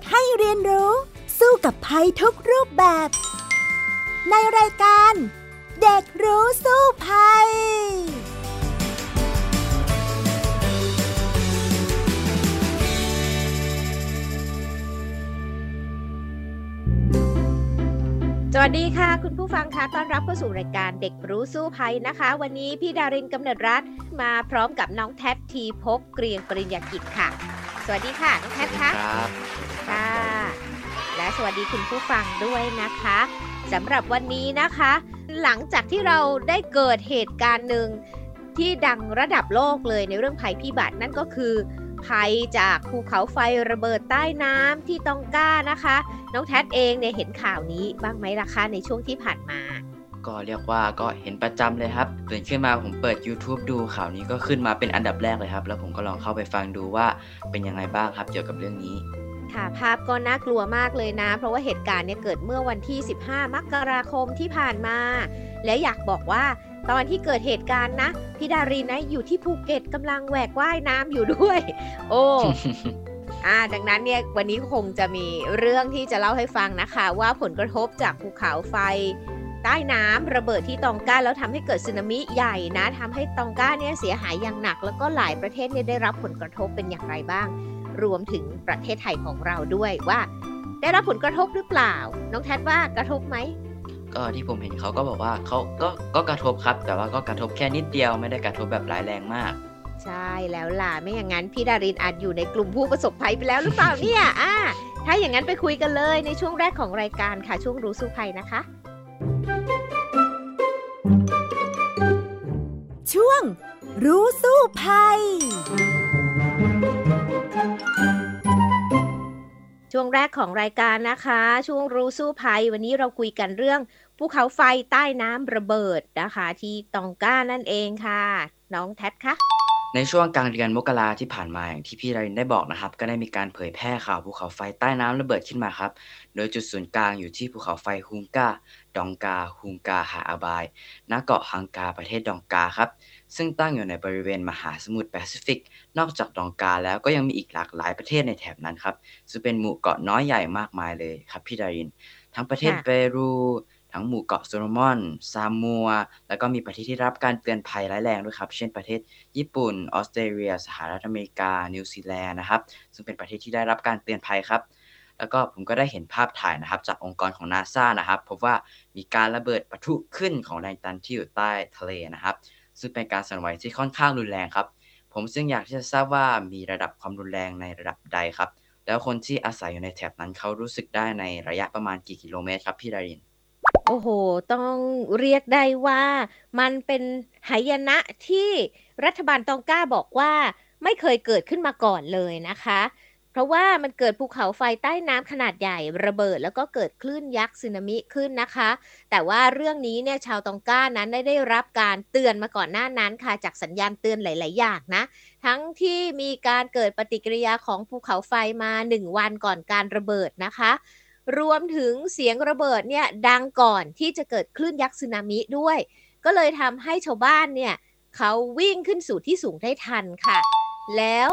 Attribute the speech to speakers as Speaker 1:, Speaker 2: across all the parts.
Speaker 1: กๆให้เรียนรู้ สู้กับภัยทุกรูปแบบ ในรายการ เด็กรู้สู้ภัย
Speaker 2: สวัสดีค่ะ คุณผู้ฟังคะต้อนรับเข้าสู่รายการเด็กรู้สู้ภัยนะคะ วันนี้พี่ดารินกำเนิดรัฐมาพร้อมกับน้องแท็ทีพบเกรียงปริญญากิจค่ะ สวัสดีค่ะ น้องแท็คะ
Speaker 3: ค่ะ
Speaker 2: และสวัสดีคุณผู้ฟังด้วยนะคะสำหรับวันนี้นะคะ หลังจากที่เราได้เกิดเหตุการณ์หนึ่งที่ดังระดับโลกเลยในเรื่องภัยพิบัตินั่นก็คือภัยจากภูเขาไฟระเบิดใต้น้ำที่ตองก้านะคะ น้องแท็เองเนี่ยเห็นข่าวนี้บ้างไหมล่ะคะในช่วงที่ผ่านมา
Speaker 3: ก็เรียกว่าก็เห็นประจำเลยครับตื่นขึ้นมาผมเปิด YouTube ดูข่าวนี้ก็ขึ้นมาเป็นอันดับแรกเลยครับ แล้วผมก็ลองเข้าไปฟังดูว่าเป็นยังไงบ้างครับเกี่ยวกับเรื่องนี้
Speaker 2: ค่ะภาพก็น่ากลัวมากเลยนะ เพราะว่าเหตุการณ์เนี่ยเกิดเมื่อวันที่ 15 มกราคมที่ผ่านมา และอยากบอกว่าตอนที่เกิดเหตุการณ์นะพี่ดารินนะอยู่ที่ภูเก็ตกำลังแหวกว่ายน้ำอยู่ด้วย โอ้อ่าดังนั้นเนี่ยวันนี้คงจะมีเรื่องที่จะเล่าให้ฟังนะคะ ว่าผลกระทบจากภูเขาไฟ ใต้น้ำระเบิดที่ตองกาแล้วทำให้เกิดสึนามิใหญ่นะทำให้ตองกาเนี่ยเสียหายอย่างหนัก แล้วก็หลายประเทศเนี่ยได้รับผลกระทบเป็นอย่างไรบ้าง รวมถึงประเทศไทยของเราด้วยว่า ได้รับผลกระทบหรือเปล่า น้องแทดว่ากระทบไหม
Speaker 3: ก็ที่ผมเห็นเขาก็บอกว่าเขาก็ก็กระทบครับ แต่ว่าก็กระทบแค่นิดเดียวไม่ได้กระทบแบบร้ายแรงมาก
Speaker 2: ใช่แล้วล่ะไม่อย่างนั้นพี่ดารินอาจอยู่ในกลุ่มผู้ประสบภัยไปแล้วหรือเปล่าเนี่ยอ่าถ้าอย่างนั้นไปคุยกันเลยในช่วงแรกของรายการค่ะช่วงรู้สู้ภัยนะคะ
Speaker 1: ช่วงรู้สู้ภัย
Speaker 2: ช่วงแรกของรายการนะคะ ช่วงรู้สู้ภัย วันนี้เราคุยกันเรื่องภูเขาไฟใต้น้ำระเบิดนะคะ ที่ตองก้านั่นเองค่ะ น้องแท็ดคะ
Speaker 3: ในช่วงกลางเดือนมกราที่ผ่านมาอย่างที่พี่รารินได้บอกนะครับ ก็ได้มีการเผยแพร่ข่าวภูเขาไฟใต้น้ำระเบิดขึ้นมาครับ โดยจุดศูนย์กลางอยู่ที่ภูเขาไฟฮุงกาตองกาฮุงกาฮาอาปายณเกาะฮังกาประเทศตองกาครับ ซึ่งตั้งอยู่ในบริเวณมหาสมุทรแปซิฟิก นอกจากตองกาแล้วก็ยังมีอีกหลากหลายประเทศในแถบนั้นครับซึ่งเป็นหมู่เกาะน้อยใหญ่มากมายเลยครับพี่ดาริน ทั้งประเทศ
Speaker 2: ค่ะ
Speaker 3: เปรูทั้งหมู่เกาะโซโลมอน ซามัว แล้วก็มีประเทศที่ได้รับการเตือนภัยร้ายแรงด้วยครับ เช่นประเทศญี่ปุ่น ออสเตรเลีย สหรัฐอเมริกา นิวซีแลนด์นะครับ ซึ่งเป็นประเทศที่ได้รับการเตือนภัยครับ แล้วก็ผมก็ได้เห็นภาพถ่ายนะครับ จากองค์กรของนาซานะครับ พบว่ามีการระเบิดปะทุขึ้นของแรงดันที่อยู่ใต้ทะเลนะครับ ซึ่งเป็นการสั่นไหวที่ค่อนข้างรุนแรงครับ ผมซึ่งอยากที่จะทราบว่ามีระดับความรุนแรงในระดับใดครับ แล้วคนที่อาศัยอยู่ในแถบนั้นเขารู้สึกได้ในระยะประมาณกี่กิโลเมตรครับพี่ดาริน
Speaker 2: โอ้โห ต้องเรียกได้ว่ามันเป็นหายนะที่รัฐบาลตองก้าบอกว่าไม่เคยเกิดขึ้นมาก่อนเลยนะคะ เพราะว่ามันเกิดภูเขาไฟใต้น้ำขนาดใหญ่ระเบิด แล้วก็เกิดคลื่นยักษ์สึนามิขึ้นนะคะ แต่ว่าเรื่องนี้เนี่ยชาวตองก้านั้นได้ได้รับการเตือนมาก่อนหน้านั้นค่ะจากสัญญาณเตือนหลาย ๆ อย่างนะ ทั้งที่มีการเกิดปฏิกิริยาของภูเขาไฟมา 1 วันก่อนการระเบิดนะคะ รวมถึงเสียงระเบิดเนี่ยดังก่อนที่จะเกิดคลื่นยักษ์สึนามิด้วย ก็เลยทำให้ชาวบ้านเนี่ยเขาวิ่งขึ้นสู่ที่สูงได้ทันค่ะ แล้ว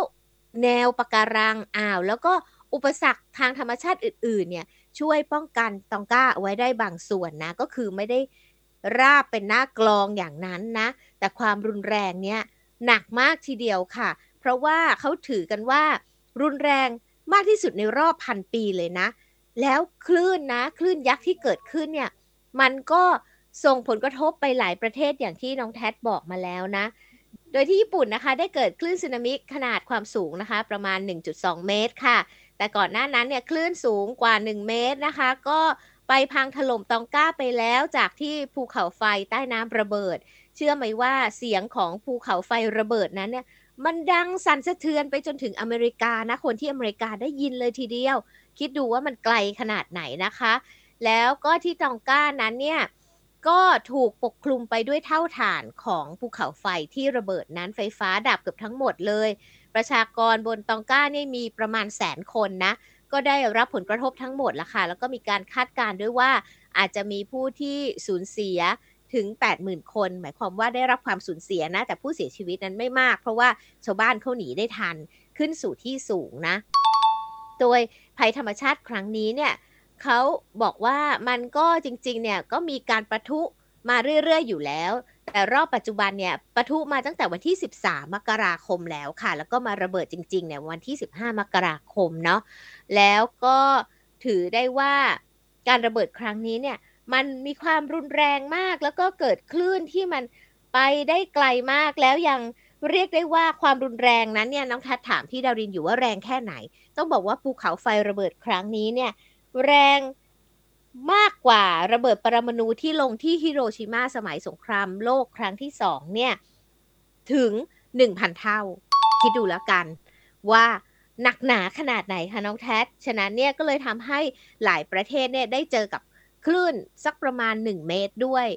Speaker 2: แนวปะการังอ่าว แล้วก็อุปสรรคทางธรรมชาติอื่นๆเนี่ยช่วยป้องกันตองก้าเอาไว้ได้บางส่วนนะ ก็คือไม่ได้ราบเป็นหน้ากลองอย่างนั้นนะ แต่ความรุนแรงเนี่ยหนักมากทีเดียวค่ะ เพราะว่าเขาถือกันว่า รุนแรงมากที่สุดในรอบพันปีเลยนะ แล้วคลื่นนะคลื่นยักษ์ที่เกิดขึ้นเนี่ยมันก็ส่งผลกระทบไปหลายประเทศอย่างที่น้องแท็บอกมาแล้วนะ โดยที่ญี่ปุ่นนะคะได้เกิดคลื่นสึนามิขนาดความสูงนะคะประมาณ 1.2 เมตรค่ะ แต่ก่อนหน้านั้นเนี่ยคลื่นสูงกว่า 1 เมตรนะคะ ก็ไปพังถล่มตองก้าไปแล้วจากที่ภูเขาไฟใต้น้ำระเบิด เชื่อไหมว่าเสียงของภูเขาไฟระเบิดนั้นเนี่ยมันดังสั่นสะเทือนไปจนถึงอเมริกานะ คนที่อเมริกาได้ยินเลยทีเดียว คิดดูว่ามันไกลขนาดไหนนะคะ แล้วก็ที่ตองก้านั้นเนี่ย ก็ถูกปกคลุมไปด้วยเท่าฐานของภูเขาไฟที่ระเบิดนั้นไฟฟ้าดับเกือบทั้งหมดเลย ประชากรบนตองก้าเนี่ยมีประมาณแสนคนนะ ก็ได้รับผลกระทบทั้งหมดละค่ะ แล้วก็มีการคาดการณ์ด้วยว่าอาจจะมีผู้ที่สูญเสียถึง 80,000 คน หมายความว่าได้รับความสูญเสียนะ แต่ผู้เสียชีวิตนั้นไม่มาก เพราะว่าชาวบ้านเขาหนีได้ทันขึ้นสู่ที่สูงนะ โดยภัยธรรมชาติครั้งนี้เนี่ย เขาบอกว่ามันก็จริงๆเนี่ยก็มีการประทุมาเรื่อยๆอยู่แล้ว แต่รอบปัจจุบันเนี่ยประทุมาตั้งแต่วันที่ 13 มกราคมแล้วค่ะ แล้วก็มาระเบิดจริงๆเนี่ยวันที่ 15 มกราคมเนาะแล้วก็ถือได้ว่าการระเบิดครั้งนี้เนี่ยมันมีความรุนแรงมากแล้วก็เกิดคลื่นที่มันไปได้ไกลมากแล้วยังเรียกได้ว่าความรุนแรงนั้นเนี่ยน้องทัดถามพี่ดารินอยู่ว่าแรงแค่ไหน ต้องบอกว่าภูเขาไฟระเบิดครั้งนี้เนี่ย แรงมากกว่าระเบิดปรมาณูที่ลงที่ฮิโรชิมาสมัยสงครามโลกครั้งที่สองเนี่ย ถึงหนึ่งพันเท่า คิดดูแล้วกัน ว่าหนักหนาขนาดไหนคะน้องแท็ฉะนั้นเนี่ยก็เลยทำให้หลายประเทศเนี่ยได้เจอกับคลื่นสักประมาณ 1 เมตรด้วย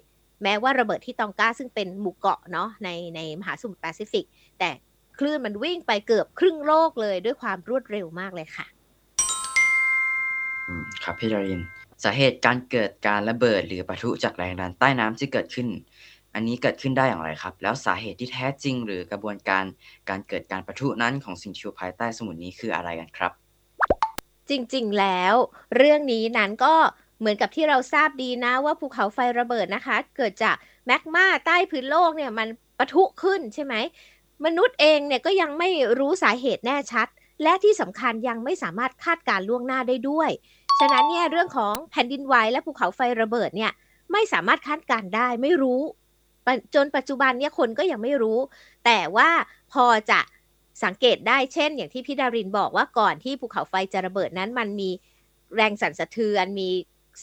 Speaker 2: แม้ว่าระเบิดที่ตองกาซึ่งเป็นหมู่เกาะเนาะในในมหาสมุทรแปซิฟิก แต่คลื่นมันวิ่งไปเกือบครึ่งโลกเลยด้วยความรวดเร็วมากเลยค่ะ
Speaker 3: ครับพี่ดาริน สาเหตุการเกิดการระเบิดหรือปะทุจากแรงดันใต้น้ำที่เกิดขึ้น อันนี้เกิดขึ้นได้อย่างไรครับ แล้วสาเหตุที่แท้จริง หรือกระบวนการการเกิดการปะทุนั้นของสิ่งที่อยู่ภายใต้สมุทรนี้คืออะไรกันครับ
Speaker 2: จริงๆแล้ว เรื่องนี้นั้นก็เหมือนกับที่เราทราบดีนะว่าภูเขาไฟระเบิดนะคะ เกิดจากแมกมาใต้พื้นโลกเนี่ยมันปะทุขึ้นใช่ไหมมนุษย์เองเนี่ยก็ยังไม่รู้สาเหตุแน่ชัด และที่สำคัญยังไม่สามารถคาดการล่วงหน้าได้ด้วย ฉะนั้นเนี่ยเรื่องของแผ่นดินไหวและภูเขาไฟระเบิดเนี่ยไม่สามารถคาดการได้ไม่รู้ จนปัจจุบันเนี่ยคนก็ยังไม่รู้ แต่ว่าพอจะสังเกตได้เช่น อย่างที่พี่ดารินบอกว่าก่อนที่ภูเขาไฟจะระเบิดนั้น มันมีแรงสั่นสะเทือนมี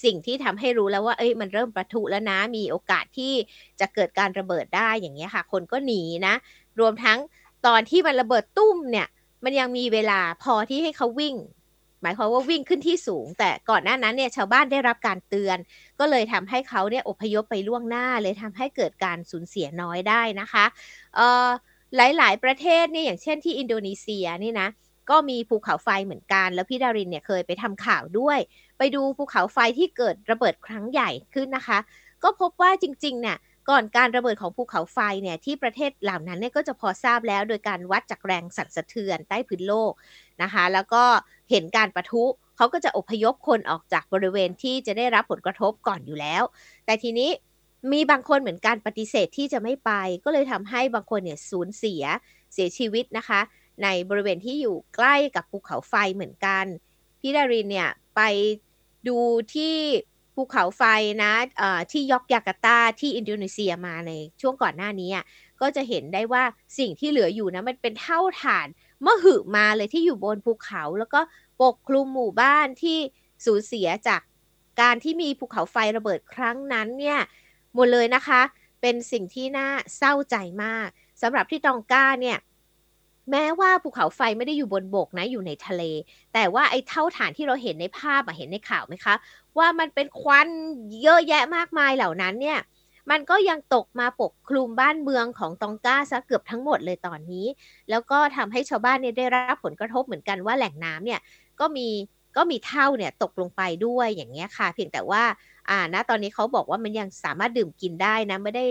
Speaker 2: สิ่งที่ทำให้รู้แล้วว่าเอ้ยมันเริ่มประทุแล้วนะ มีโอกาสที่จะเกิดการระเบิดได้อย่างเงี้ยค่ะ คนก็หนีนะ รวมทั้งตอนที่มันระเบิดตุ้มเนี่ย มันยังมีเวลาพอที่ให้เขาวิ่ง หมายความว่าวิ่งขึ้นที่สูง แต่ก่อนหน้านั้นเนี่ยชาวบ้านได้รับการเตือน ก็เลยทำให้เขาเนี่ยอพยพไปล่วงหน้าเลยทำให้เกิดการสูญเสียน้อยได้นะคะเอ่อหลาย ๆ ประเทศเนี่ยอย่างเช่นที่อินโดนีเซียนี่นะก็มีภูเขาไฟเหมือนกัน แล้วพี่ดารินเนี่ยเคยไปทำข่าวด้วย ไปดูภูเขาไฟที่เกิดระเบิดครั้งใหญ่ขึ้นนะคะ ก็พบว่าจริงๆเนี่ยก่อนการระเบิดของภูเขาไฟเนี่ยที่ประเทศเหล่านั้นเนี่ยก็จะพอทราบแล้ว โดยการวัดจากแรงสั่นสะเทือนใต้พื้นโลกนะคะ แล้วก็ เห็นการประทุเขาก็จะอพยพคนออกจากบริเวณที่จะได้รับผลกระทบก่อนอยู่แล้ว แต่ทีนี้มีบางคนเหมือนกันปฏิเสธที่จะไม่ไป ก็เลยทำให้บางคนเนี่ยสูญเสียเสียชีวิตนะคะ ในบริเวณที่อยู่ใกล้กับภูเขาไฟเหมือนกัน พี่ดารินเนี่ยไปดูที่ภูเขาไฟนะที่ยอกยาการ์ตาที่อินโดนีเซียมาในช่วงก่อนหน้านี้ ก็จะเห็นได้ว่าสิ่งที่เหลืออยู่นะมันเป็นเท่าฐานมหึมาเลยที่อยู่บนภูเขา แล้วก็ปกคลุมหมู่บ้านที่สูญเสียจากการที่มีภูเขาไฟระเบิดครั้งนั้นเนี่ยหมดเลยนะคะ เป็นสิ่งที่น่าเศร้าใจมากสำหรับที่ตองก้าเนี่ยแม้ว่าภูเขาไฟไม่ได้อยู่บนบกนะอยู่ในทะเล แต่ว่าไอ้เท่าฐานที่เราเห็นในภาพเห็นในข่าวไหมคะ ว่ามันเป็นควันเยอะแยะมากมายเหล่านั้นเนี่ย มันก็ยังตกมาปกคลุมบ้านเมืองของตองก้าซะเกือบทั้งหมดเลยตอนนี้ แล้วก็ทำให้ชาวบ้านเนี่ยได้รับผลกระทบเหมือนกันว่าแหล่งน้ำเนี่ยก็มีก็มีเท่าเนี่ยตกลงไปด้วยอย่างเงี้ยค่ะ เพียงแต่ว่าอ่าณตอนนี้เขาบอกว่ามันยังสามารถดื่มกินได้นะไม่ได้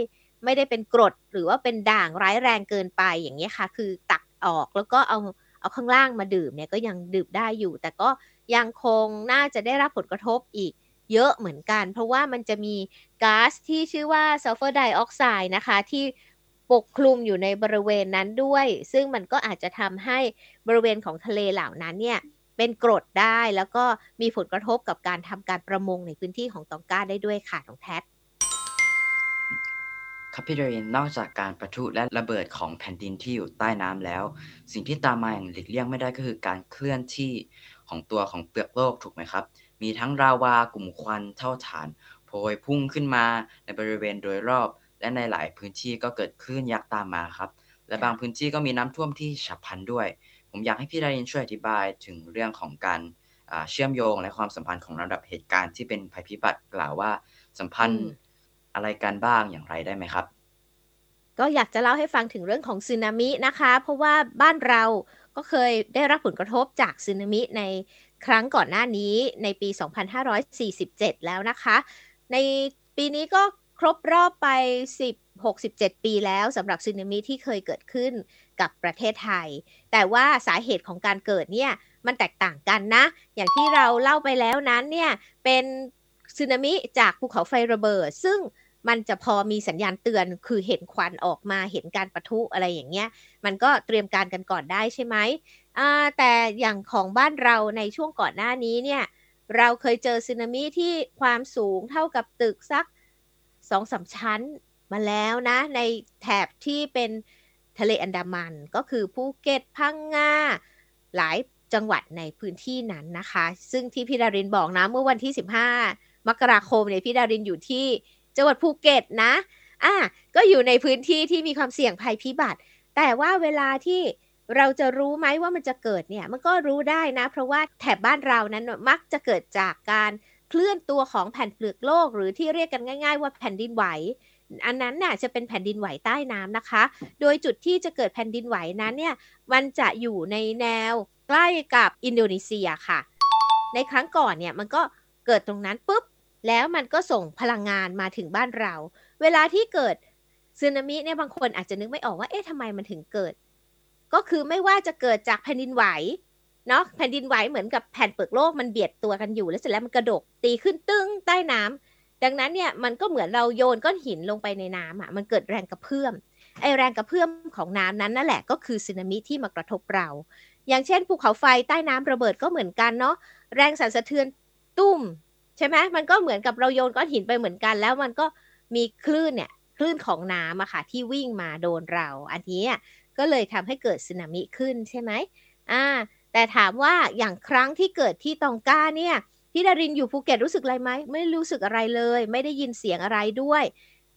Speaker 2: ไม่ได้เป็นกรดหรือว่าเป็นด่างร้ายแรงเกินไปอย่างเงี้ยค่ะ คือตักออกแล้วก็เอาเอาข้างล่างมาดื่มเนี่ยก็ยังดื่มได้อยู่ แต่ก็ยังคงน่าจะได้รับผลกระทบอีก เยอะเหมือนกัน เพราะว่ามันจะมีก๊าซที่ชื่อว่าซัลเฟอร์ไดออกไซด์นะคะที่ปกคลุมอยู่ในบริเวณนั้นด้วย ซึ่งมันก็อาจจะทำให้บริเวณของทะเลเหล่านั้นเนี่ยเป็นกรดได้แล้วก็มีผลกระทบกับการทำการประมงในพื้นที่ของตองก้าได้ด้วยค่ะน้องแพท
Speaker 3: ครับพี่เรนนอกจากการประทุและระเบิดของแผ่นดินที่อยู่ใต้น้ำแล้ว สิ่งที่ตามมาอย่างหลีกเลี่ยงไม่ได้ก็คือการเคลื่อนที่ของตัวของเปลือกโลกถูกไหมครับ มีทั้งราวากลุ่มควันเท่าฐานโพยพุ่งขึ้นมาในบริเวณโดยรอบ และในหลายพื้นที่ก็เกิดคลื่นยักษ์ตามมาครับ และบางพื้นที่ก็มีน้ำท่วมที่ฉับพลันด้วย ผมอยากให้พี่ดารินช่วยอธิบายถึงเรื่องของการเชื่อมโยงและความสัมพันธ์ของระดับเหตุการณ์ที่เป็นภัยพิบัติกล่าวว่าสัมพันธ์อะไรกันบ้างอย่างไรได้ไหมครับ
Speaker 2: ก็อยากจะเล่าให้ฟังถึงเรื่องของสึนามินะคะ เพราะว่าบ้านเรา ก็เคยได้รับผลกระทบจากสึนามิในครั้งก่อนหน้านี้ในปี 2547 แล้วนะคะ ในปีนี้ก็ครบรอบไป 10 67 ปีแล้วสำหรับสึนามิที่เคยเกิดขึ้นกับประเทศไทย แต่ว่าสาเหตุของการเกิดเนี่ยมันแตกต่างกันนะ อย่างที่เราเล่าไปแล้วนั้นเนี่ยเป็นสึนามิจากภูเขาไฟระเบิด ซึ่ง มันจะพอมีสัญญาณเตือนคือเห็นควันออกมาเห็นการประทุอะไรอย่างเงี้ย มันก็เตรียมการกันก่อนได้ใช่ไหมแต่อย่างของบ้านเราในช่วงก่อนหน้านี้เนี่ย เราเคยเจอสึนามิที่ความสูงเท่ากับตึกสักสองสาชั้นมาแล้วนะ ในแถบที่เป็นทะเลอันดามันก็คือภูเก็ตพังงาหลายจังหวัดในพื้นที่นั้นนะคะ ซึ่งที่พี่ดารินบอกนะ เมื่อวันที่ 15 มกราคมเนี่ยพี่ดารินอยู่ที่ จังหวัดภูเก็ตนะอะก็อยู่ในพื้นที่ที่มีความเสี่ยงภัยพิบัติ แต่ว่าเวลาที่เราจะรู้ไหมว่ามันจะเกิดเนี่ยมันก็รู้ได้นะ เพราะว่าแถบบ้านเรานั้นมักจะเกิดจากการเคลื่อนตัวของแผ่นเปลือกโลก หรือที่เรียกกันง่าย ๆ ว่าแผ่นดินไหว อันนั้นน่ะจะเป็นแผ่นดินไหวใต้น้ำนะคะ โดยจุดที่จะเกิดแผ่นดินไหวนั้นเนี่ยมันจะอยู่ในแนวใกล้กับอินโดนีเซียค่ะ ในครั้งก่อนเนี่ยมันก็เกิดตรงนั้นปุ๊บ แล้วมันก็ส่งพลังงานมาถึงบ้านเรา เวลาที่เกิดสึนามิเนี่ยบางคนอาจจะนึกไม่ออกว่าเอ๊ะทำไมมันถึงเกิด ก็คือไม่ว่าจะเกิดจากแผ่นดินไหวเนาะแผ่นดินไหวเหมือนกับแผ่นเปลือกโลกมันเบียดตัวกันอยู่แล้วเสร็จแล้วมันกระดกตีขึ้นตึ้งใต้น้ำดังนั้นเนี่ยมันก็เหมือนเราโยนก้อนหินลงไปในน้ำอะมันเกิดแรงกระเพื่อมไอแรงกระเพื่อมของน้ำนั้นนั่นแหละก็คือสึนามิที่มากระทบเรา อย่างเช่นภูเขาไฟใต้น้ำระเบิดก็เหมือนกันเนาะแรงสั่นสะเทือนตุ้ม ใช่ไหมมันก็เหมือนกับเราโยนก้อนหินไปเหมือนกัน แล้วมันก็มีคลื่นเนี่ยคลื่นของน้ำอะค่ะที่วิ่งมาโดนเรา อันนี้ก็เลยทำให้เกิดสึนามิขึ้นใช่ไหมอ่า แต่ถามว่าอย่างครั้งที่เกิดที่ตองกาเนี่ยพี่ดารินอยู่ภูเก็ตรู้สึกอะไรไหมไม่รู้สึกอะไรเลย ไม่ได้ยินเสียงอะไรด้วย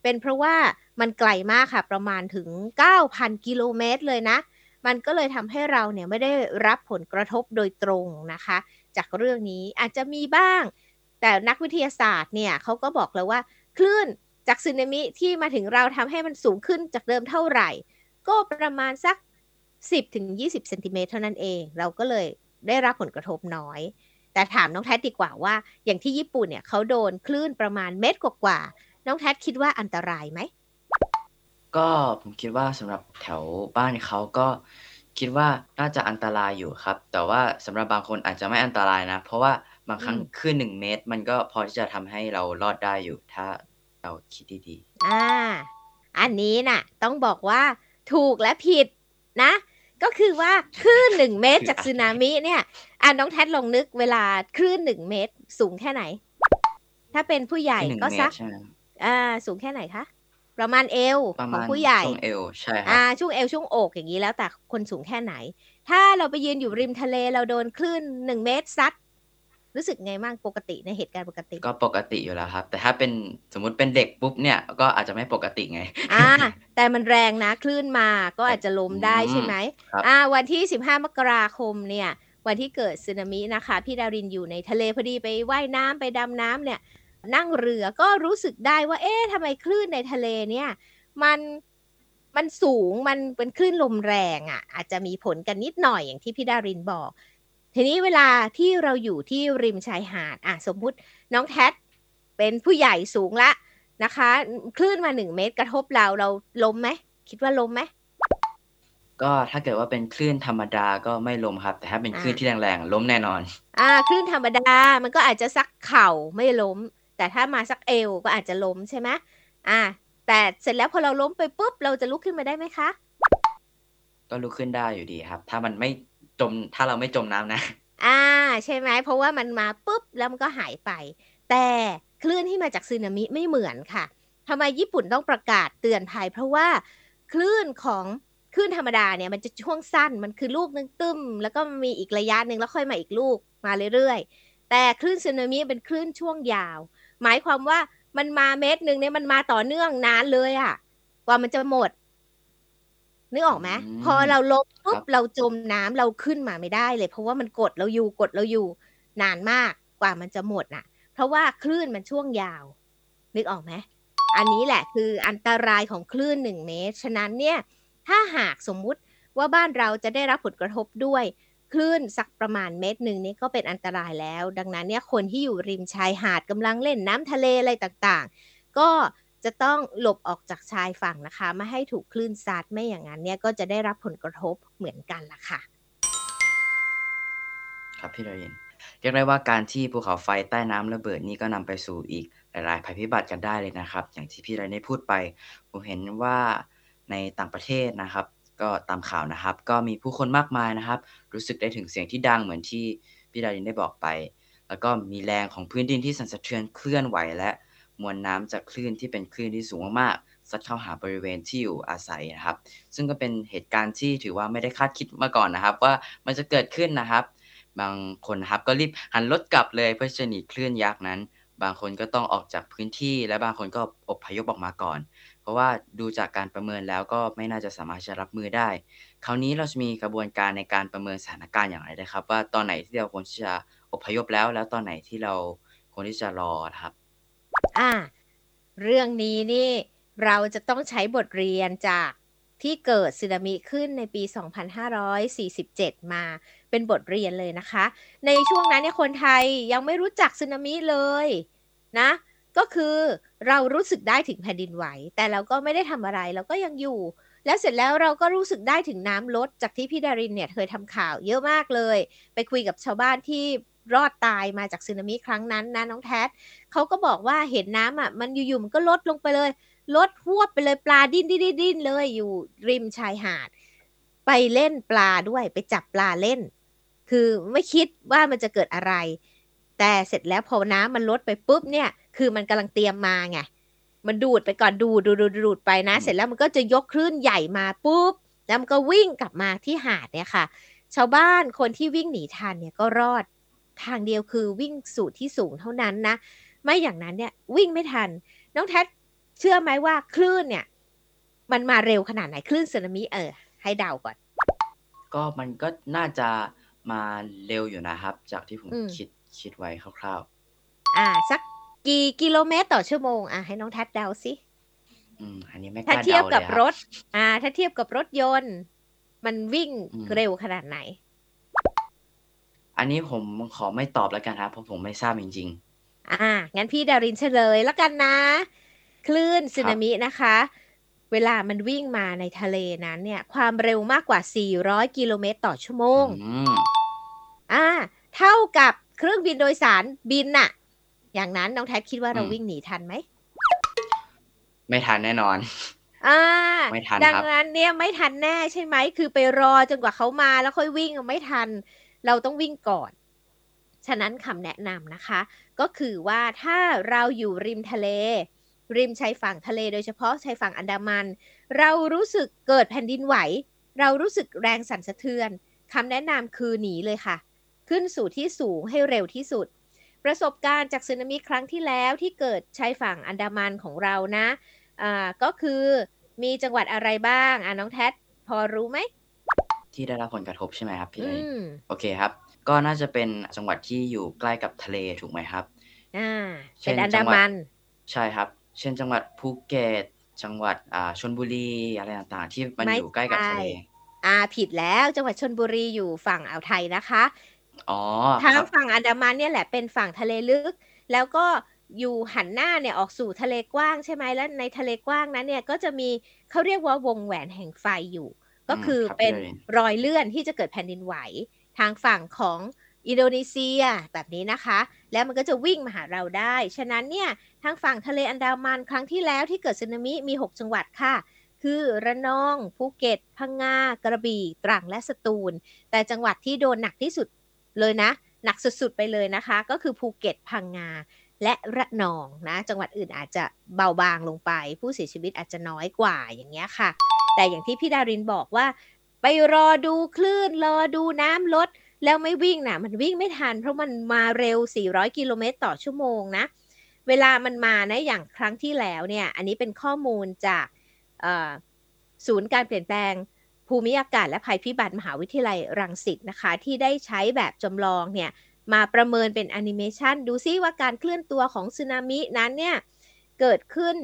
Speaker 2: เป็นเพราะว่ามันไกลมากค่ะ ประมาณถึง 9,000 กิโลเมตรเลยนะ มันก็เลยทำให้เราเนี่ยไม่ได้รับผลกระทบโดยตรงนะคะ จากเรื่องนี้อาจจะมีบ้าง แต่นักวิทยาศาสตร์เนี่ยเขาก็บอกแล้วว่าคลื่นจากสึนามิที่มาถึงเราทำให้มันสูงขึ้นจากเดิมเท่าไหร่ ก็ประมาณสัก 10ถึง20เซนติเมตรเท่านั้นเอง เราก็เลยได้รับผลกระทบน้อย แต่ถามน้องแท็ดีกว่าว่า อย่างที่ญี่ปุ่นเนี่ยเขาโดนคลื่นประมาณเมตรกว่าๆน้องแท็คิดว่าอันตรายไหม
Speaker 3: ก็ผมคิดว่าสำหรับแถวบ้านเขาก็คิดว่าน่าจะอันตรายอยู่ครับ แต่ว่าสำหรับบางคนอาจจะไม่อันตรายนะ เพราะว่า บางครั้งคลื่นหนึ่งเมตร มันก็พอที่จะทำให้เรารอดได้อยู่ถ้าเราคิดดี
Speaker 2: ๆอ่า อันนี้น่ะ ต้องบอกว่าถูกและผิดนะ ก็คือว่าคลื่นหนึ่งเมตรจากสึนามิเนี่ย อ่าน้องแท็ลองนึกเวลาคลื่นหนึ่งเมตร สูงแค่ไหน ถ้าเป็นผู้ใหญ่ก็สักอ่าสูงแค่ไหนคะประมาณเอวของผู้ใหญ่
Speaker 3: ช่วงเอวใช่
Speaker 2: ครับอ่าช่วงเอวช่วงอกอย่างนี้แล้วแต่คนสูงแค่ไหน ถ้าเราไปยืนอยู่ริมทะเลเราโดนคลื่นหนึ่งเมตรซัด รู้สึกไงบ้างปกติในเหตุการณ์ปกติ
Speaker 3: ก็ปกติอยู่แล้วครับ แต่ถ้าเป็นสมมุติเป็นเด็กปุ๊บเนี่ยก็อาจจะไม่ปกติไง
Speaker 2: อ่าแต่มันแรงนะคลื่นมาก็อาจจะล้มได้ใช่ไหมอ่า วันที่ 15 มกราคมเนี่ย วันที่เกิดสึนามินะคะ พี่ดารินอยู่ในทะเลพอดีไปไว่ายน้ำไปดำน้ำเนี่ย นั่งเรือก็รู้สึกได้ว่า เอ๊ะทำไมคลื่นในทะเลเนี่ย มันมันสูงมันเป็นคลื่นลมแรงอะ่ะ อาจจะมีผลกันนิดหน่อยอย่างที่พี่ดารินบอก ทีนี้เวลาที่เราอยู่ที่ริมชายหาดอะสมมุติน้องแท็เป็นผู้ใหญ่สูงละนะคะ คลื่นมาหนึ่งเมตรกระทบเราเราล้มไหมคิดว่าล้มไหม
Speaker 3: ก็ถ้าเกิดว่าเป็นคลื่นธรรมดาก็ไม่ล้มครับ แต่ถ้าเป็นคลื่นที่แรงๆล้มแน่นอน
Speaker 2: อ่าคลื่นธรรมดามันก็อาจจะสักเข่าไม่ล้ม แต่ถ้ามาสักเอวก็อาจจะล้มใช่ไหมอ่า แต่เสร็จแล้วพอเราล้มไปปุ๊บเราจะลุกขึ้นมาได้ไหมคะ
Speaker 3: ก็ลุกขึ้นได้อยู่ดีครับ ถ้ามันไม่ จมถ้าเราไม่จมน้ำนะ
Speaker 2: อ่า ใช่ไหมเพราะว่ามันมาปุ๊บแล้วมันก็หายไป แต่คลื่นที่มาจากซึนามิไม่เหมือนค่ะทำไมญี่ปุ่นต้องประกาศเตือนภัย เพราะว่าคลื่นของคลื่นธรรมดาเนี่ยมันจะช่วงสั้นมันคือลูกนึงตึ้ม แล้วก็มีอีกระยะหนึ่งแล้วค่อยมาอีกลูกมาเรื่อยๆ แต่คลื่นสึนามิเป็นคลื่นช่วงยาว หมายความว่ามันมาเมตรหนึ่งเนี่ยมันมาต่อเนื่องนานเลยอะ่ะกว่ามันจะหมด นึกออกไหมพอเราลบปุ๊บเราจมน้ำเราขึ้นมาไม่ได้เลย เพราะว่ามันกดเราอยู่กดเราอยู่นานมากกว่ามันจะหมดน่ะ เพราะว่าคลื่นมันช่วงยาว นึกออกไหมอันนี้แหละคืออันตรายของคลื่นหนึ่งเมตร ฉะนั้นเนี่ย ถ้าหากสมมุติว่าบ้านเราจะได้รับผลกระทบด้วย คลื่นสักประมาณเมตรหนึ่งนี้ก็เป็นอันตรายแล้ว ดังนั้นเนี่ยคนที่อยู่ริมชายหาดกำลังเล่นน้ำทะเลอะไรต่างๆ ก็ จะต้องหลบออกจากชายฝั่งนะคะ ไม่ให้ถูกคลื่นซัดไม่อย่างนั้นเนี่ยก็จะได้รับผลกระทบเหมือนกันล่ะค่ะ
Speaker 3: ครับพี่ดารินเรียกได้ว่าการที่ภูเขาไฟใต้น้ำระเบิดนี่ก็นำไปสู่อีกหลาย ๆ ภัยพิบัติกันได้เลยนะครับ อย่างที่พี่ดารินได้พูดไป ผมเห็นว่าในต่างประเทศนะครับ ก็ตามข่าวนะครับ ก็มีผู้คนมากมายนะครับ รู้สึกได้ถึงเสียงที่ดังเหมือนที่พี่ดารินได้บอกไป แล้วก็มีแรงของพื้นดินที่สั่นสะเทือนเคลื่อนไหวและ มวลน้ำจากคลื่นที่เป็นคลื่นที่สูงมากๆซัดเข้าหาบริเวณที่อยู่อาศัยนะครับ ซึ่งก็เป็นเหตุการณ์ที่ถือว่าไม่ได้คาดคิดมาก่อนนะครับ ว่ามันจะเกิดขึ้นนะครับ บางคนนะครับก็รีบหันรถกลับเลยเพื่อจะหนีคลื่นยักษ์นั้น บางคนก็ต้องออกจากพื้นที่ และบางคนก็อพยพออกมาก่อน เพราะว่าดูจากการประเมินแล้วก็ไม่น่าจะสามารถจะรับมือได้ คราวนี้เราจะมีกระบวนการในการประเมินสถานการณ์อย่างไรนะครับ ว่าตอนไหนที่เราควรจะอพยพแล้ว แล้วตอนไหนที่เราควรที่จะรอครับ
Speaker 2: อ่า เรื่องนี้นี่เราจะต้องใช้บทเรียนจากที่เกิดสึนามิขึ้นในปี 2547 มาเป็นบทเรียนเลยนะคะ ในช่วงนั้นเนี่ยคนไทยยังไม่รู้จักสึนามิเลยนะ ก็คือเรารู้สึกได้ถึงแผ่นดินไหว แต่เราก็ไม่ได้ทำอะไรเราก็ยังอยู่ แล้วเสร็จแล้วเราก็รู้สึกได้ถึงน้ำลดจากที่พี่ดารินเนี่ยเคยทำข่าวเยอะมากเลย ไปคุยกับชาวบ้านที่ รอดตายมาจากสึนามิครั้งนั้นนะน้องแท็เขาก็บอกว่าเห็นน้ำอะมันอยู่ๆมันก็ลดลงไปเลยลดหวบไปเลยปลาดิ้นดิ้นดิ้นเลยอยู่ริมชายหาด ไปเล่นปลาด้วยไปจับปลาเล่น คือไม่คิดว่ามันจะเกิดอะไร แต่เสร็จแล้วพอน้ำมันลดไปปุ๊บเนี่ย คือมันกำลังเตรียมมาไงมันดูดไปก่อนดูดดูดดูดไปนะ เสร็จแล้วมันก็จะยกคลื่นใหญ่มาปุ๊บแล้วมันก็วิ่งกลับมาที่หาดเนี่ยค่ะ ชาวบ้านคนที่วิ่งหนีทันเนี่ยก็รอด ทางเดียวคือวิ่งสู่ที่สูงเท่านั้นนะ ไม่อย่างนั้นเนี่ยวิ่งไม่ทัน น้องแท็เชื่อไหมว่าคลื่นเนี่ย มันมาเร็วขนาดไหนคลื่นสึนามิเออ ให้เดาก่อน
Speaker 3: ก็มันก็น่าจะมาเร็วอยู่นะครับ จากที่ผม
Speaker 2: อืม
Speaker 3: คิดคิดไว้คร่าว
Speaker 2: อ่า สักกี่กิโลเมตรต่อชั่วโมงอะให้น้องแท็ดเดาสิ
Speaker 3: ๆอืมอันนี้ไม่ก
Speaker 2: ถ้า
Speaker 3: ล้า
Speaker 2: เทียบ
Speaker 3: เดาเล
Speaker 2: กับ
Speaker 3: ยค
Speaker 2: ร
Speaker 3: รับ
Speaker 2: ถอ่า ถ้าเทียบกับรถยนต์ มันวิ่ง
Speaker 3: อืม
Speaker 2: เร็วขนาดไหน
Speaker 3: อันนี้ผมขอไม่ตอบแล้วกันครับเพราะผมไม่ทราบจริง
Speaker 2: อ่า งั้นพี่ดารินเฉลยแล้วกันนะ คลื่นสึนามินะคะ เวลามันวิ่งมาในทะเลนั้นเนี่ย ความเร็วมากกว่า 400 กิโลเมตรต่อชั่วโม
Speaker 3: ๆ
Speaker 2: ง
Speaker 3: อืม
Speaker 2: อ่า เท่ากับเครื่องบินโดยสารบินน่ะ อย่างนั้นน้องแท็บคิดว่าเราวิ่งหนีทันไหม
Speaker 3: ไม่ทันแน่นอน
Speaker 2: อ่า
Speaker 3: ไม่ทัน
Speaker 2: ดัง
Speaker 3: ครับ
Speaker 2: นั้นเนี่ยไม่ทันแน่ใช่ไหม คือไปรอจนกว่าเขามาแล้วค่อยวิ่งไม่ทัน เราต้องวิ่งก่อน ฉะนั้นคำแนะนำนะคะ ก็คือว่าถ้าเราอยู่ริมทะเล ริมชายฝั่งทะเลโดยเฉพาะชายฝั่งอันดามัน เรารู้สึกเกิดแผ่นดินไหว เรารู้สึกแรงสั่นสะเทือนคำแนะนำคือหนีเลยค่ะ ขึ้นสู่ที่สูงให้เร็วที่สุด ประสบการณ์จากสึนามิครั้งที่แล้วที่เกิดชายฝั่งอันดามันของเรานะอ่าก็คือมีจังหวัดอะไรบ้างอ่าน้องแท็พอรู้ไหม
Speaker 3: ที่ได้รับผลกระทบใช่ไหมครับพี่
Speaker 2: อื
Speaker 3: เลย
Speaker 2: ม
Speaker 3: โอเคครับ ก็น่าจะเป็นจังหวัดที่อยู่ใกล้กับทะเลถูกไหมครับ
Speaker 2: อ่า
Speaker 3: เช่
Speaker 2: เป็น
Speaker 3: น
Speaker 2: อัน
Speaker 3: จั
Speaker 2: ดาง
Speaker 3: หวัด
Speaker 2: มัน
Speaker 3: ใช่ครับ เช่นจังหวัดภูเก็ตจังหวัดอ่าชลบุรีอะไรต่างๆ ที่มัน
Speaker 2: ไม่
Speaker 3: อยู่ใกล้กับทะเล
Speaker 2: ใช่อ่าผิดแล้วจังหวัดชนบุรีอยู่ฝั่งอ่าวไทยนะคะ
Speaker 3: อ๋อค
Speaker 2: ทาง
Speaker 3: รับ
Speaker 2: ฝั่งอันดามันเนี่ยแหละเป็นฝั่งทะเลลึก แล้วก็อยู่หันหน้าเนี่ยออกสู่ทะเลกว้างใช่ไหมแล้วในทะเลกว้างนั้นเนี่ยก็จะมีเขาเรียกว่าวงแหวนแห่งไฟอยู่ ก็คืออ
Speaker 3: ครับ
Speaker 2: เป็น
Speaker 3: พี่ดาริน
Speaker 2: รอยเลื่อนที่จะเกิดแผ่นดินไหว ทางฝั่งของอินโดนีเซียแบบนี้นะคะ แล้วมันก็จะวิ่งมาหาเราได้ ฉะนั้นเนี่ยทางฝั่งทะเลอันดามันครั้งที่แล้วที่เกิดสึนามิมี 6 จังหวัดค่ะ คือระนอง ภูเก็ต พังงา กระบี่ ตรัง และสตูล แต่จังหวัดที่โดนหนักที่สุดเลยนะ หนักสุดๆไปเลยนะคะ ก็คือภูเก็ต พังงา และระนองนะ จังหวัดอื่นอาจจะเบาบางลงไป ผู้เสียชีวิตอาจจะน้อยกว่าอย่างเงี้ยค่ะ แต่อย่างที่พี่ดารินบอกว่า ไปรอดูคลื่นรอดูน้ำลด แล้วไม่วิ่งนะมันวิ่งไม่ทัน เพราะมันมาเร็ว 400 กิโลเมตรต่อชั่วโมงนะ เวลามันมานะอย่างครั้งที่แล้วเนี่ย อันนี้เป็นข้อมูลจากศูนย์การเปลี่ยนแปลงภูมิอากาศและภัยพิบัติมหาวิทยาลัยรังสิตนะคะ ที่ได้ใช้แบบจำลองเนี่ย มาประเมินเป็นแอนิเมชันดูซิว่าการเคลื่อนตัวของสึนามินั้นเนี่ย เกิดขึ้น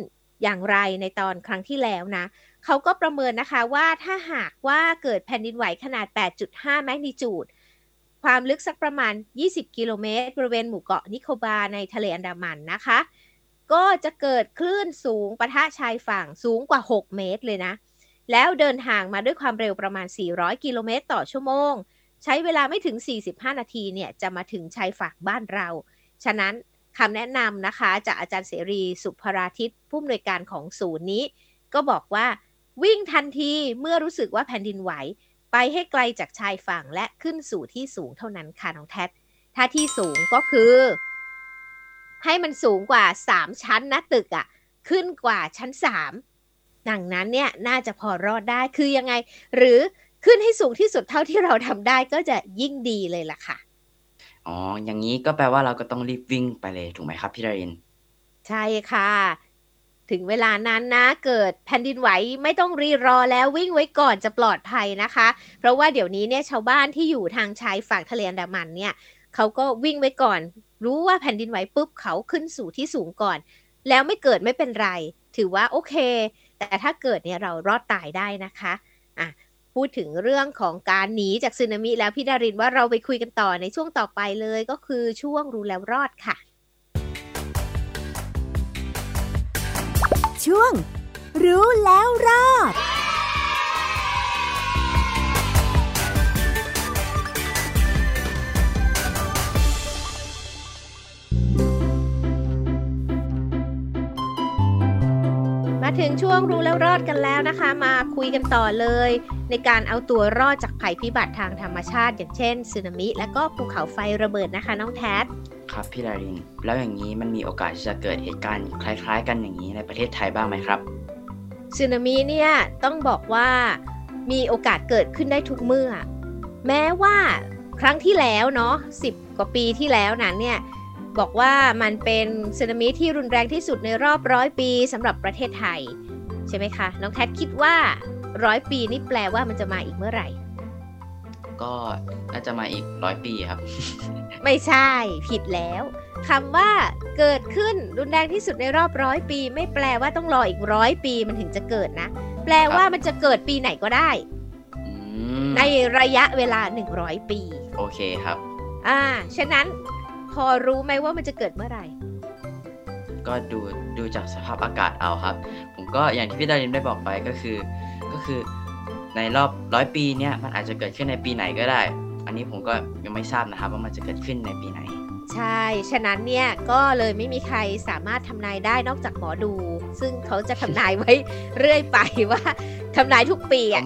Speaker 2: อย่างไรในตอนครั้งที่แล้วนะ เขาก็ประเมินนะคะว่าถ้าหากว่าเกิดแผ่นดินไหวขนาด 8.5 แมกนิจูด ความลึกสักประมาณ 20 กิโลเมตร บริเวณหมู่เกาะนิโคบาในทะเลอันดามันนะคะ ก็จะเกิดคลื่นสูงปะทะชายฝั่งสูงกว่า 6 เมตรเลยนะ แล้วเดินทางมาด้วยความเร็วประมาณ 400 กิโลเมตรต่อชั่วโมง ใช้เวลาไม่ถึง 45 นาทีเนี่ยจะมาถึงชายฝั่งบ้านเรา ฉะนั้นคำแนะนำนะคะ จากอาจารย์เสรีสุภราทิตผู้อำนวยการของศูนย์นี้ ก็บอกว่าวิ่งทันทีเมื่อรู้สึกว่าแผ่นดินไหว ไปให้ไกลจากชายฝั่งและขึ้นสู่ที่สูงเท่านั้นค่ะน้องแท็ถ้าที่สูงก็คือ ให้มันสูงกว่า 3 ชั้นนะตึกอะ่ะขึ้นกว่าชั้น 3 ดังนั้นเนี่ยน่าจะพอรอดได้คือยังไง หรือ ขึ้นให้สูงที่สุดเท่าที่เราทำได้ก็จะยิ่งดีเลยล่ะค่ะ
Speaker 3: อ๋อ อย่างนี้ก็แปลว่าเราก็ต้องรีบวิ่งไปเลยถูกไหมครับพี่ดาริน
Speaker 2: ใช่ค่ะ ถึงเวลานั้นนะเกิดแผ่นดินไหวไม่ต้องรีรอแล้ววิ่งไว้ก่อนจะปลอดภัยนะคะ เพราะว่าเดี๋ยวนี้เนี่ยชาวบ้านที่อยู่ทางชายฝั่งทะเลอันดามันเนี่ยเขาก็วิ่งไว้ก่อน รู้ว่าแผ่นดินไหวปุ๊บเขาขึ้นสู่ที่สูงก่อน แล้วไม่เกิดไม่เป็นไร ถือว่าโอเค แต่ถ้าเกิดเนี่ยเรารอดตายได้นะคะอะ พูดถึงเรื่องของการหนีจากสึนามิแล้วพี่ดารินว่าเราไปคุยกันต่อในช่วงต่อไปเลยก็คือช่วงรู้แล้วรอดค่ะ
Speaker 1: ช่วง รู้แล้วรอด
Speaker 2: ถึงช่วงรู้แล้วรอดกันแล้วนะคะ มาคุยกันต่อเลย ในการเอาตัวรอดจากภัยพิบัติทางธรรมชาติ อย่างเช่นสึนามิ และก็ภูเขาไฟระเบิดนะคะ น้องแท็
Speaker 3: ครับพี่ดาริน แล้วอย่างนี้มันมีโอกาสที่จะเกิดเหตุการณ์คล้าย ๆ กันอย่างนี้ในประเทศไทยบ้างไหมครับ
Speaker 2: สึนามิเนี่ยต้องบอกว่ามีโอกาสเกิดขึ้นได้ทุกเมื่อ แม้ว่าครั้งที่แล้วเนาะสิบกว่าปีที่แล้วนั้นเนี่ย บอกว่ามันเป็นสึนามิที่รุนแรงที่สุดในรอบร้อยปีสำหรับประเทศไทย ใช่ไหมคะ น้องแท็คิดว่าร้อยปีนี่แปลว่ามันจะมาอีกเมื่อไหร่
Speaker 3: ก็น่าจะมาอีกร้อยปีครับ
Speaker 2: ไม่ใช่ผิดแล้วคำว่าเกิดขึ้นรุนแรงที่สุดในรอบร้อยปี ไม่แปลว่าต้องรออีกร้อยปีมันถึงจะเกิดนะ แปลว่ามันจะเกิดปีไหนก็ได้ ในระยะเวลาหนึ่งร้อยปี
Speaker 3: โอเคครับ
Speaker 2: อ่า ฉะนั้น พอรู้ไหมว่ามันจะเกิดเมื่อไหร่
Speaker 3: ก็ดูดูจากสภาพอากาศเอาครับ ผมก็อย่างที่พี่ดารินได้บอกไปก็คือก็คือในรอบร้อยปีเนี่ยมันอาจจะเกิดขึ้นในปีไหนก็ได้ อันนี้ผมก็ยังไม่ทราบนะครับว่ามันจะเกิดขึ้นในปีไหน
Speaker 2: ใช่ ฉะนั้นเนี่ยก็เลยไม่มีใครสามารถทำนายได้นอกจากหมอดู ซึ่งเขาจะทำนายไว้เรื่อยไปว่าทำนายทุกปีอะ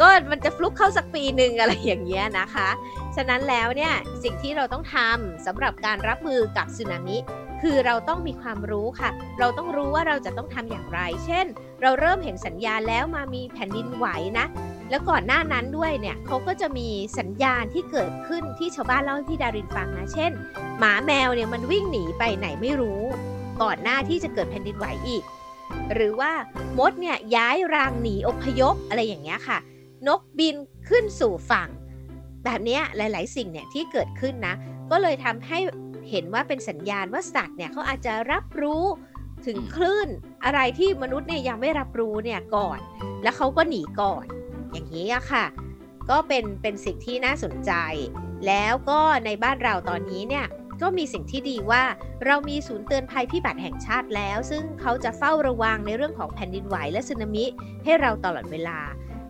Speaker 2: ก็มันจะฟลุกเข้าสักปีหนึ่งอะไรอย่างเงี้ยนะคะฉะนั้นแล้วเนี่ยสิ่งที่เราต้องทำสำหรับการรับมือกับสึนามิคือเราต้องมีความรู้ค่ะ เราต้องรู้ว่าเราจะต้องทำอย่างไร เช่น เราเริ่มเห็นสัญญาณแล้วมามีแผ่นดินไหวนะ แล้วก่อนหน้านั้นด้วยเนี่ยเขาก็จะมีสัญญาณที่เกิดขึ้นที่ชาวบ้านเล่าให้พี่ดารินฟังนะ เช่น หมาแมวเนี่ยมันวิ่งหนีไปไหนไม่รู้ ก่อนหน้าที่จะเกิดแผ่นดินไหวอีก หรือว่ามดเนี่ยย้ายรังหนีอพยพอะไรอย่างเงี้ยค่ะ นกบินขึ้นสู่ฝั่ง แบบนี้หลาย ๆ สิ่งเนี่ยที่เกิดขึ้นนะ ก็เลยทำให้เห็นว่าเป็นสัญญาณว่าสัตว์เนี่ยเขาอาจจะรับรู้ถึงคลื่นอะไรที่มนุษย์เนี่ยยังไม่รับรู้เนี่ยก่อน แล้วเขาก็หนีก่อน อย่างนี้อะค่ะ ก็เป็นเป็นสิ่งที่น่าสนใจ แล้วก็ในบ้านเราตอนนี้เนี่ยก็มีสิ่งที่ดีว่าเรามีศูนย์เตือนภัยพิบัติแห่งชาติแล้ว ซึ่งเขาจะเฝ้าระวังในเรื่องของแผ่นดินไหวและสึนามิให้เราตลอดเวลา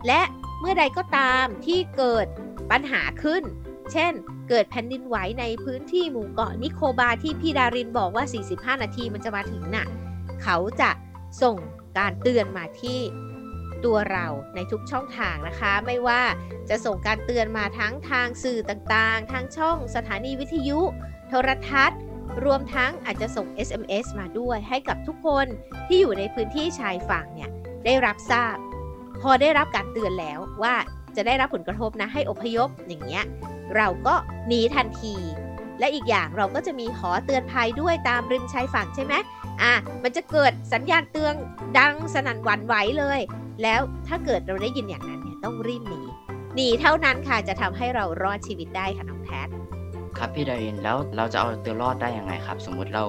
Speaker 2: และเมื่อใดก็ตามที่เกิด ปัญหาขึ้น เช่น เกิดแผ่นดินไหวในพื้นที่หมู่เกาะนิโคบาที่พี่ดารินบอกว่า 45 นาทีมันจะมาถึงน่ะ เขาจะส่งการเตือนมาที่ตัวเราในทุกช่องทางนะคะ ไม่ว่าจะส่งการเตือนมาทั้งทางสื่อต่างๆ ทางช่องสถานีวิทยุ โทรทัศน์ รวมทั้งอาจจะส่ง SMS มาด้วย ให้กับทุกคนที่อยู่ในพื้นที่ชายฝั่งเนี่ยได้รับทราบ พอได้รับการเตือนแล้วว่า จะได้รับผลกระทบนะให้อพยพอย่างเงี้ยเราก็หนีทันที และอีกอย่างเราก็จะมีหอเตือนภัยด้วยตามริมชายฝั่งใช่ไหมอะมันจะเกิดสัญญาณเตือนดังสนั่นหวั่นไหวเลย แล้วถ้าเกิดเราได้ยินอย่างนั้นเนี่ยต้องรีบหนีหนีเท่านั้นค่ะจะทำให้เรารอดชีวิตได้ค่ะน้องแพท
Speaker 3: ครับพี่ดารินแล้วเราจะเอาตัวรอดได้ยังไงครับ สมมุติเรา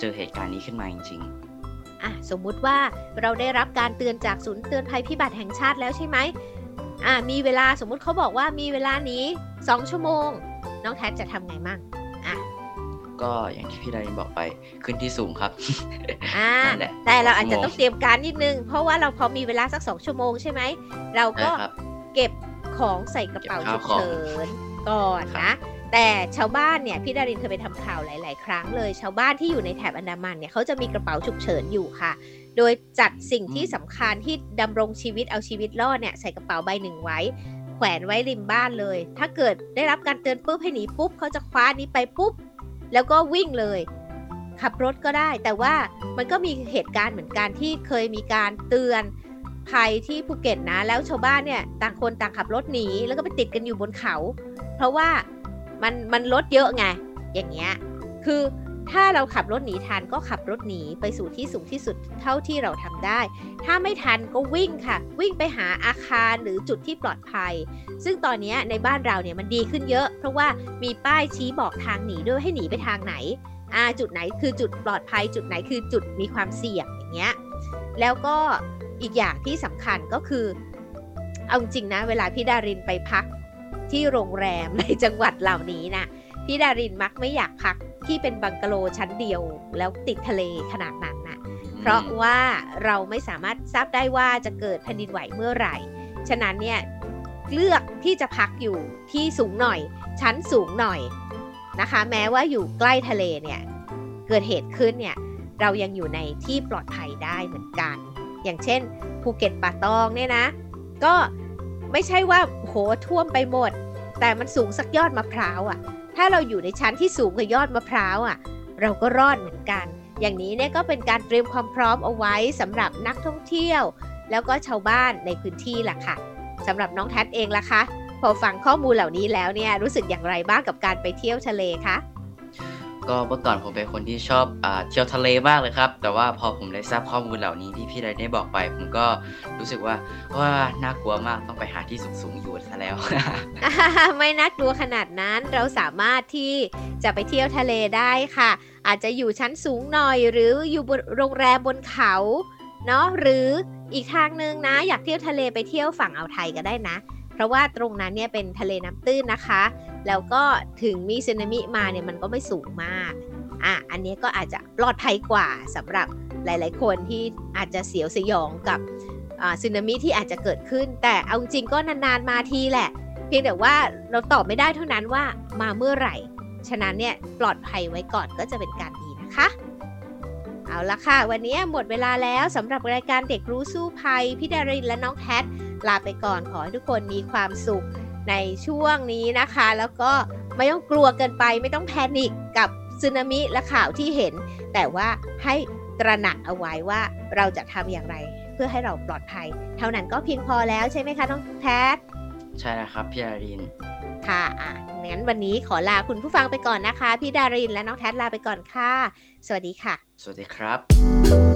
Speaker 3: เจอเหตุการณ์นี้ขึ้นมาจริง
Speaker 2: ๆอะสมมุติว่าเราได้รับการเตือนจากศูนย์เตือนภัยพิบัติแห่งชาติแล้วใช่ไหม อะมีเวลาสมมุติเขาบอกว่ามีเวลานี้ 2 ชั่วโมง น้องแทนจะทำไงมั่งอะ
Speaker 3: ก็อย่างที่พี่ดารินบอกไปขึ้นที่สูงครับ
Speaker 2: อ่า
Speaker 3: นั่นแหละ
Speaker 2: แต่เราอาจจะ
Speaker 3: ชั่วโม
Speaker 2: ต้องเตรียมการนิดนึง เพราะว่าเราพอมีเวลาสักสองชั่วโมงใช่ไหม เราก็
Speaker 3: ใช่ครับ
Speaker 2: เก็บของใส่กระเป๋า
Speaker 3: เก็
Speaker 2: ฉุ
Speaker 3: บ
Speaker 2: ก
Speaker 3: ข้าวของ
Speaker 2: เฉินก่อน
Speaker 3: ครั
Speaker 2: นะ
Speaker 3: บ
Speaker 2: แต่ชาวบ้านเนี่ยพี่ดารินเคยไปทำข่าวหลาย ๆ ครั้งเลย ชาวบ้านที่อยู่ในแถบอันดามันเนี่ยเขาจะมีกระเป๋าฉุกเฉินอยู่ค่ะ โดยจัดสิ่งที่สำคัญที่ดำรงชีวิตเอาชีวิตรอดเนี่ยใส่กระเป๋าใบหนึ่งไว้ แขวนไว้ริมบ้านเลย ถ้าเกิดได้รับการเตือนปุ๊บให้หนีปุ๊บเขาจะคว้านี้ไปปุ๊บ แล้วก็วิ่งเลย ขับรถก็ได้ แต่ว่ามันก็มีเหตุการณ์เหมือนกันที่เคยมีการเตือนภัยที่ภูเก็ตนะ แล้วชาวบ้านเนี่ยต่างคนต่างขับรถหนีแล้วก็ไปติดกันอยู่บนเขา เพราะว่ามันมันรถเยอะไงอย่างเงี้ยคือ ถ้าเราขับรถหนีทันก็ขับรถหนีไปสู่ที่สูงที่สุดเท่าที่เราทำได้ ถ้าไม่ทันก็วิ่งค่ะ วิ่งไปหาอาคารหรือจุดที่ปลอดภัย ซึ่งตอนนี้ในบ้านเราเนี่ยมันดีขึ้นเยอะ เพราะว่ามีป้ายชี้บอกทางหนีด้วยให้หนีไปทางไหนอ่าจุดไหนคือจุดปลอดภัย จุดไหนคือจุดมีความเสี่ยงอย่างเงี้ย แล้วก็อีกอย่างที่สำคัญก็คือ เอาจริงนะ เวลาพี่ดารินไปพักที่โรงแรมในจังหวัดเหล่านี้นะพี่ดารินมักไม่อยากพัก ที่เป็นบังกะโลชั้นเดียว แล้วติดทะเลขนาดนั้นนะเพราะว่าเราไม่สามารถทราบได้ว่าจะเกิดแผ่นดินไหวเมื่อไหร่ ฉะนั้นเนี่ยเลือกที่จะพักอยู่ที่สูงหน่อย ชั้นสูงหน่อยนะคะ แม้ว่าอยู่ใกล้ทะเลเนี่ยเกิดเหตุขึ้นเนี่ยเรายังอยู่ในที่ปลอดภัยได้เหมือนกัน อย่างเช่นภูเก็ตป่าตองเนี่ยนะ ก็ไม่ใช่ว่าโหท่วมไปหมด แต่มันสูงสักยอดมะพร้าวอะ่ะ ถ้าเราอยู่ในชั้นที่สูงกว่ายอดมะพร้าวอะ เราก็รอดเหมือนกัน อย่างนี้เนี่ยก็เป็นการเตรียมความพร้อมเอาไว้สำหรับนักท่องเที่ยว แล้วก็ชาวบ้านในพื้นที่ล่ะค่ะสำหรับน้องแท็เองล่ะคะ พอฟังข้อมูลเหล่านี้แล้วเนี่ยรู้สึกอย่างไรบ้างกับการไปเที่ยวทะเลคะ
Speaker 3: ก็เมื่อก่อนผมเป็นคนที่ชอบอเที่ยวทะเลมากเลยครับ แต่ว่าพอผมได้ทราบข้อมูลเหล่านี้ที่พี่ได้ได้บอกไป ผมก็รู้สึกว่าว่าน่ากลัวมากต้องไปหาที่สูงๆอยู่ซะแล้ว
Speaker 2: ไม่น่ากลัวขนาดนั้นเราสามารถที่จะไปเที่ยวทะเลได้ค่ะ อาจจะอยู่ชั้นสูงหน่อยหรืออยู่บนโรงแรมบนเขาเนาะหรืออีกทางหนึ่งนะ อยากเที่ยวทะเลไปเที่ยวฝั่งอ่าวไทยก็ได้นะ เพราะว่าตรงนั้นเนี่ยเป็นทะเลน้ำตื้นนะคะ แล้วก็ถึงมีสึนามิมาเนี่ยมันก็ไม่สูงมากอะอันนี้ก็อาจจะปลอดภัยกว่าสำหรับหลาย ๆ คนที่อาจจะเสียวสยองกับอ่าสึนามิที่อาจจะเกิดขึ้น แต่เอาจริงก็นาน ๆ มาทีแหละ เพียงแต่ว่าเราตอบไม่ได้เท่านั้นว่ามาเมื่อไหร่ ฉะนั้นเนี่ยปลอดภัยไว้ก่อนก็จะเป็นการดีนะคะ เอาละค่ะ วันนี้หมดเวลาแล้วสำหรับรายการเด็กรู้สู้ภัยพี่ดารินและน้องแพทลาไปก่อนขอให้ทุกคนมีความสุข ในช่วงนี้นะคะ แล้วก็ไม่ต้องกลัวเกินไป ไม่ต้องแพนิคกับสึนามิและข่าวที่เห็น แต่ว่าให้ตระหนักเอาไว้ว่าเราจะทำอย่างไร เพื่อให้เราปลอดภัย เท่านั้นก็เพียงพอแล้วใช่ไหมคะน้องแพท
Speaker 3: ใช่แล้วครับพี่อาริน
Speaker 2: ค่ะอะงั้นวันนี้ขอลาคุณผู้ฟังไปก่อนนะคะ พี่ดารินและน้องแทดลาไปก่อนค่ะ สวัสดีค่ะ
Speaker 3: สวัสดีครับ